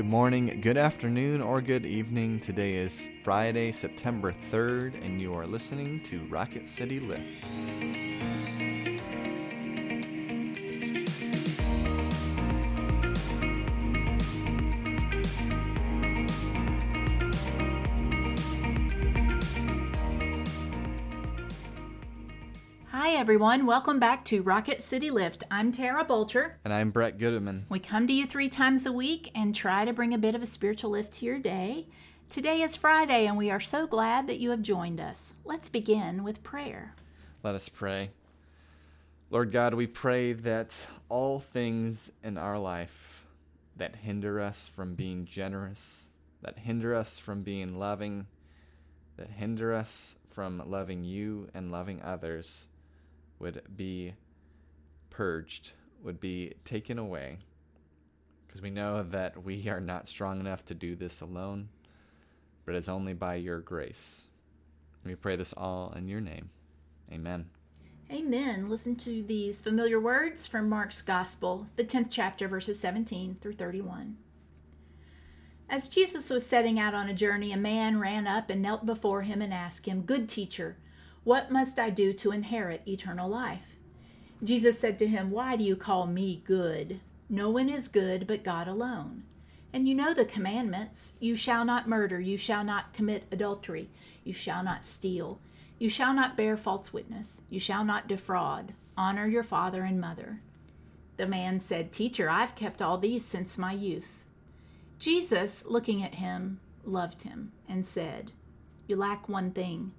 Good morning, good afternoon, or good evening. Today is Friday, September 3rd, and you are listening to Rocket City Lift. Hi, everyone. Welcome back to Rocket City Lift. I'm Tara Bolcher. And I'm Brett Goodeman. We come to you three times a week and try to bring a bit of a spiritual lift to your day. Today is Friday, and we are so glad that you have joined us. Let's begin with prayer. Let us pray. Lord God, we pray that all things in our life that hinder us from being generous, that hinder us from being loving, that hinder us from loving you and loving others, would be purged, would be taken away. Because we know that we are not strong enough to do this alone, but it's only by your grace. We pray this all in your name. Amen. Amen. Listen to these familiar words from Mark's Gospel, the 10th chapter, verses 17 through 31. As Jesus was setting out on a journey, a man ran up and knelt before him and asked him, Good teacher, what must I do to inherit eternal life? Jesus said to him, Why do you call me good? No one is good but God alone. And you know the commandments you shall not murder, you shall not commit adultery, you shall not steal, you shall not bear false witness, you shall not defraud, honor your father and mother. The man said, Teacher, I've kept all these since my youth. Jesus, looking at him, loved him and said, You lack one thing.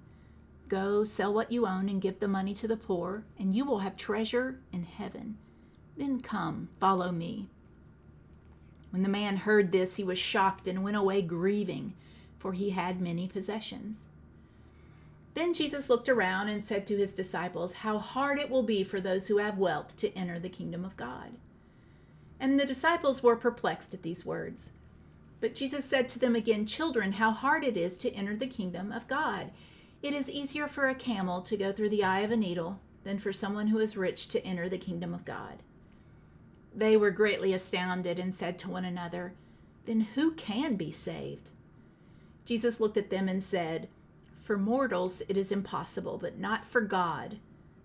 Go sell what you own and give the money to the poor, and you will have treasure in heaven. Then come, follow me. When the man heard this, he was shocked and went away grieving, for he had many possessions. Then Jesus looked around and said to his disciples, How hard it will be for those who have wealth to enter the kingdom of God. And the disciples were perplexed at these words. But Jesus said to them again, Children, how hard it is to enter the kingdom of God. It is easier for a camel to go through the eye of a needle than for someone who is rich to enter the kingdom of God. They were greatly astounded and said to one another, Then who can be saved? Jesus looked at them and said, For mortals it is impossible, but not for God.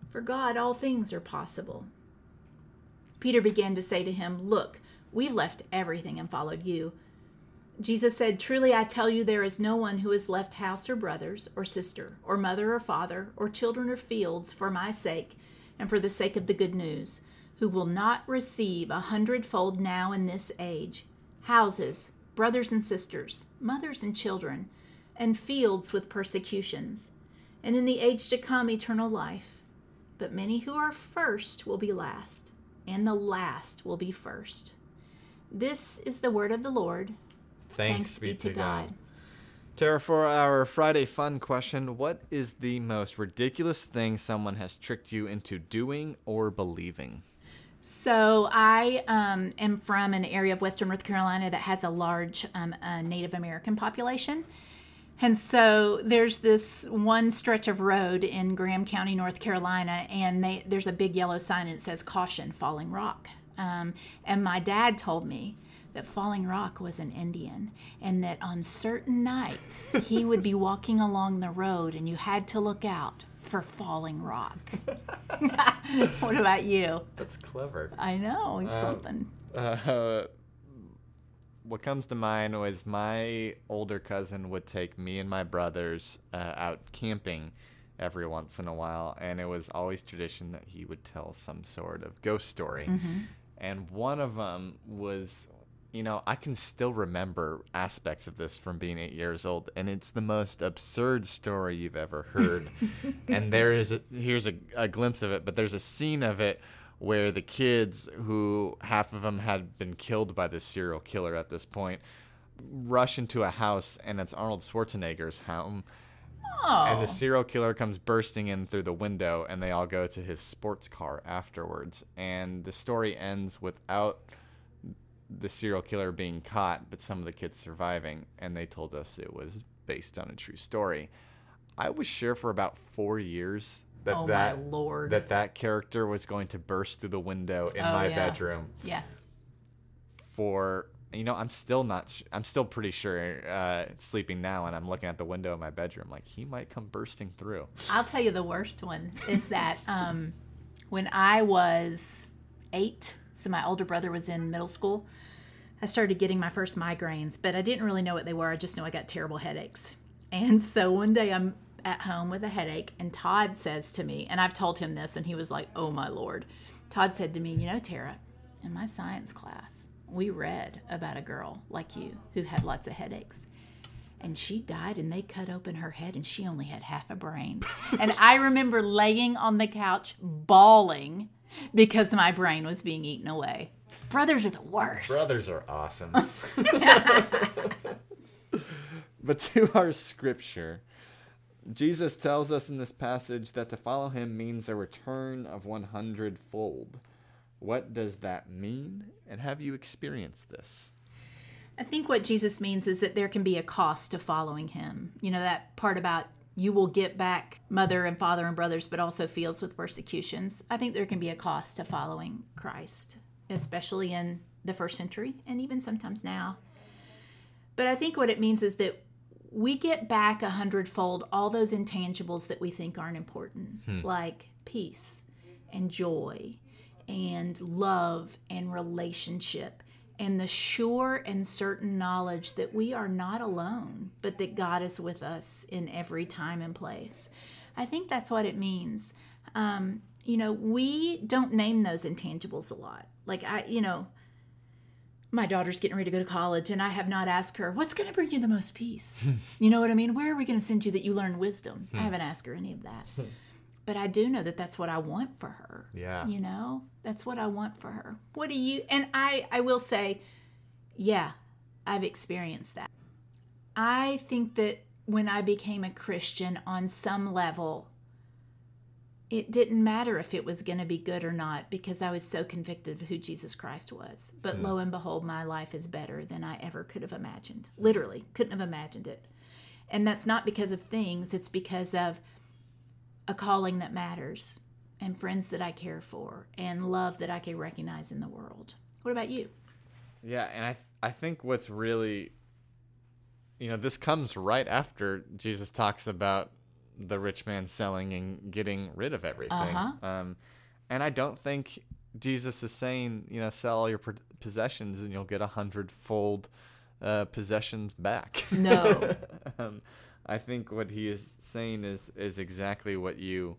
For God all things are possible. Peter began to say to him, Look, we've left everything and followed you. Jesus said, Truly I tell you, there is no one who has left house or brothers or sister or mother or father or children or fields for my sake and for the sake of the good news, who will not receive a hundredfold now in this age houses, brothers and sisters, mothers and children, and fields with persecutions, and in the age to come eternal life. But many who are first will be last, and the last will be first. This is the word of the Lord. Thanks, be to God. Tara, for our Friday fun question, what is the most ridiculous thing someone has tricked you into doing or believing? So I um, am from an area of Western North Carolina that has a large um, uh, Native American population. And so there's this one stretch of road in Graham County, North Carolina, and they, there's a big yellow sign and it says "Caution, Falling Rock." Um, and my dad told me that Falling Rock was an Indian, and that on certain nights he would be walking along the road, and you had to look out for Falling Rock. what about you? That's clever. I know something. Uh, what comes to mind was my older cousin would take me and my brothers uh, out camping every once in a while, and it was always tradition that he would tell some sort of ghost story. And one of them was, you know, I can still remember aspects of this from being eight years old, and it's the most absurd story you've ever heard. and there is, a, here's a, a glimpse of it, but there's a scene of it where the kids, who half of them had been killed by this serial killer at this point, rush into a house, and it's Arnold Schwarzenegger's home. And the oh. serial killer comes bursting in through the window, and they all go to his sports car afterwards. And the story ends without the serial killer being caught, but some of the kids surviving. And they told us it was based on a true story. I was sure for about four years that Oh, that that that character was going to burst through the window in Oh, my yeah. bedroom Yeah. for you know, I'm still not. sh- I'm still pretty sure uh, sleeping now, and I'm looking at the window in my bedroom, like he might come bursting through. I'll tell you the worst one is that um, when I was eight, so my older brother was in middle school, I started getting my first migraines, but I didn't really know what they were. I just know I got terrible headaches. And so one day I'm at home with a headache, and Todd says to me, and I've told him this, and he was like, oh my Lord. Todd said to me, You know, Tara, in my science class, we read about a girl like you who had lots of headaches and she died and they cut open her head and she only had half a brain and i remember laying on the couch bawling because my brain was being eaten away brothers are the worst Brothers are awesome. but to our scripture, Jesus tells us in this passage that to follow him means a return of 100 fold. What does that mean? And have you experienced this? i think what jesus means is that there can be a cost to following him you know that part about you will get back mother and father and brothers but also fields with persecutions. I think there can be a cost to following christ especially in the first century and even sometimes now. But I think what it means is that we get back a hundredfold all those intangibles that we think aren't important, hmm. like peace and joy and love and relationship and the sure and certain knowledge that we are not alone, but that God is with us in every time and place. I think that's what it means. Um, you know, we don't name those intangibles a lot. Like, I, you know, my daughter's getting ready to go to college and I have not asked her, what's going to bring you the most peace? you know what I mean? Where are we going to send you that you learn wisdom? I haven't asked her any of that. But I do know that that's what I want for her. Yeah. You know, that's what I want for her. What do you, and I, I will say, yeah, I've experienced that. I think that when I became a Christian on some level, it didn't matter if it was going to be good or not because I was so convicted of who Jesus Christ was. But lo and behold, my life is better than I ever could have imagined. Literally, couldn't have imagined it. And that's not because of things, it's because of a calling that matters and friends that I care for and love that I can recognize in the world. What about you? Yeah, and I th- I think what's really you know, this comes right after Jesus talks about the rich man selling and getting rid of everything. Uh-huh. Um and I don't think Jesus is saying, you know, sell all your possessions and you'll get a hundredfold uh, possessions back. No. um, I think what he is saying is is exactly what you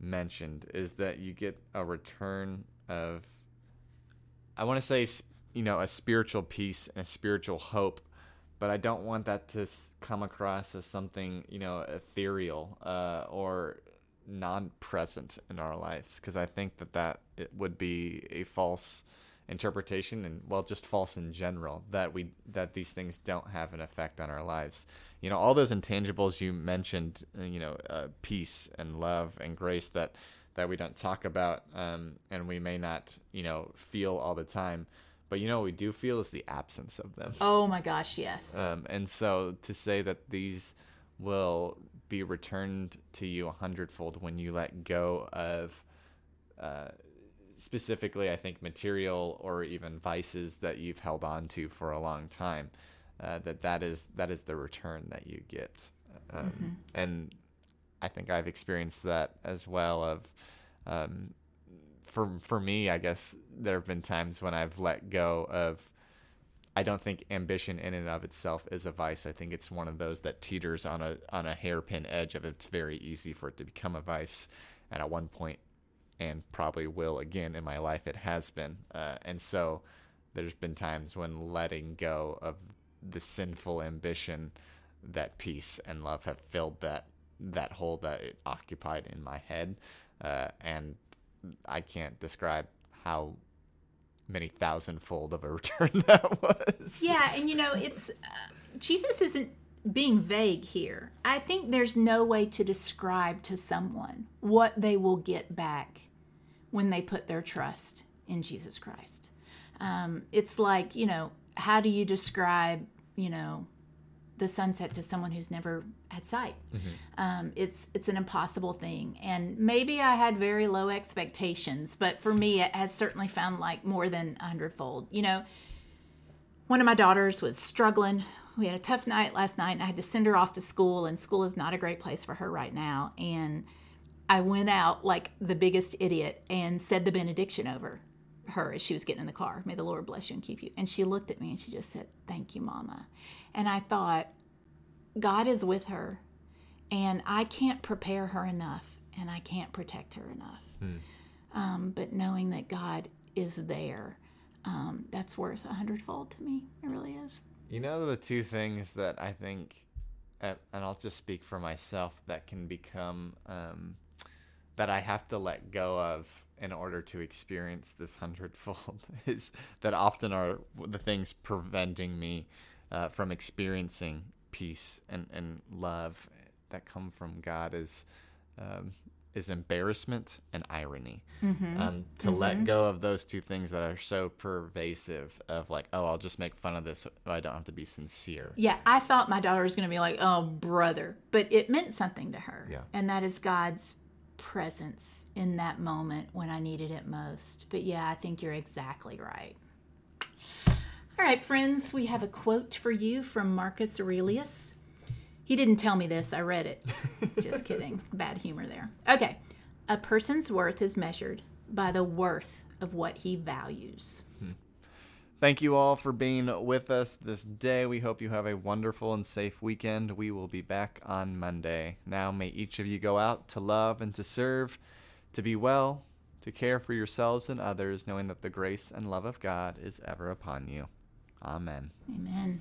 mentioned is that you get a return of I want to say you know a spiritual peace and a spiritual hope but I don't want that to come across as something you know ethereal uh, or non-present in our lives because I think that that it would be a false interpretation and well just false in general that we that these things don't have an effect on our lives you know all those intangibles you mentioned uh, you know uh, peace and love and grace that that we don't talk about um, and we may not you know feel all the time but you know what we do feel is the absence of them oh my gosh, yes. um, and so to say that these will be returned to you a hundredfold when you let go of uh, specifically, I think, material or even vices that you've held on to for a long time. Uh, that that is that is the return that you get, um, and I think I've experienced that as well. Of um, for for me, I guess there have been times when I've let go of. I don't think ambition in and of itself is a vice. I think it's one of those that teeters on a on a hairpin edge of it's very easy for it to become a vice, and at one point, and probably will again in my life, it has been. Uh, and so, there's been times when letting go of the sinful ambition, that peace and love have filled that that hole that it occupied in my head, uh, and I can't describe how many thousandfold of a return that was. Yeah, and you know, it's uh, Jesus isn't being vague here. I think there's no way to describe to someone what they will get back when they put their trust in Jesus Christ. Um, it's like, you know, how do you describe, you know, the sunset to someone who's never had sight? Um, it's it's an impossible thing, and maybe I had very low expectations, but for me, it has certainly found like more than a hundredfold. You know, One of my daughters was struggling. We had a tough night last night, and I had to send her off to school, and school is not a great place for her right now. And I went out like the biggest idiot and said the benediction over her as she was getting in the car. May the Lord bless you and keep you. And she looked at me and she just said, Thank you, Mama. And I thought, God is with her, and I can't prepare her enough, and I can't protect her enough. Hmm. Um, but knowing that God is there, um, that's worth a hundredfold to me. It really is. You know, the two things that I think, and I'll just speak for myself, that can become, um, that I have to let go of in order to experience this hundredfold is that often are the things preventing me uh, from experiencing peace and, and love that come from God is um, is embarrassment and irony. Mm-hmm. Um, to mm-hmm. let go of those two things that are so pervasive of like, oh, I'll just make fun of this. I don't have to be sincere. Yeah, I thought my daughter was going to be like, oh, brother, but it meant something to her. Yeah. And that is God's presence in that moment when I needed it most. But yeah, I think you're exactly right. All right, friends, we have a quote for you from Marcus Aurelius. He didn't tell me this, I read it. Just kidding. Bad humor there. Okay. A person's worth is measured by the worth of what he values. Hmm. Thank you all for being with us this day. We hope you have a wonderful and safe weekend. We will be back on Monday. Now, may each of you go out to love and to serve, to be well, to care for yourselves and others, knowing that the grace and love of God is ever upon you. Amen. Amen.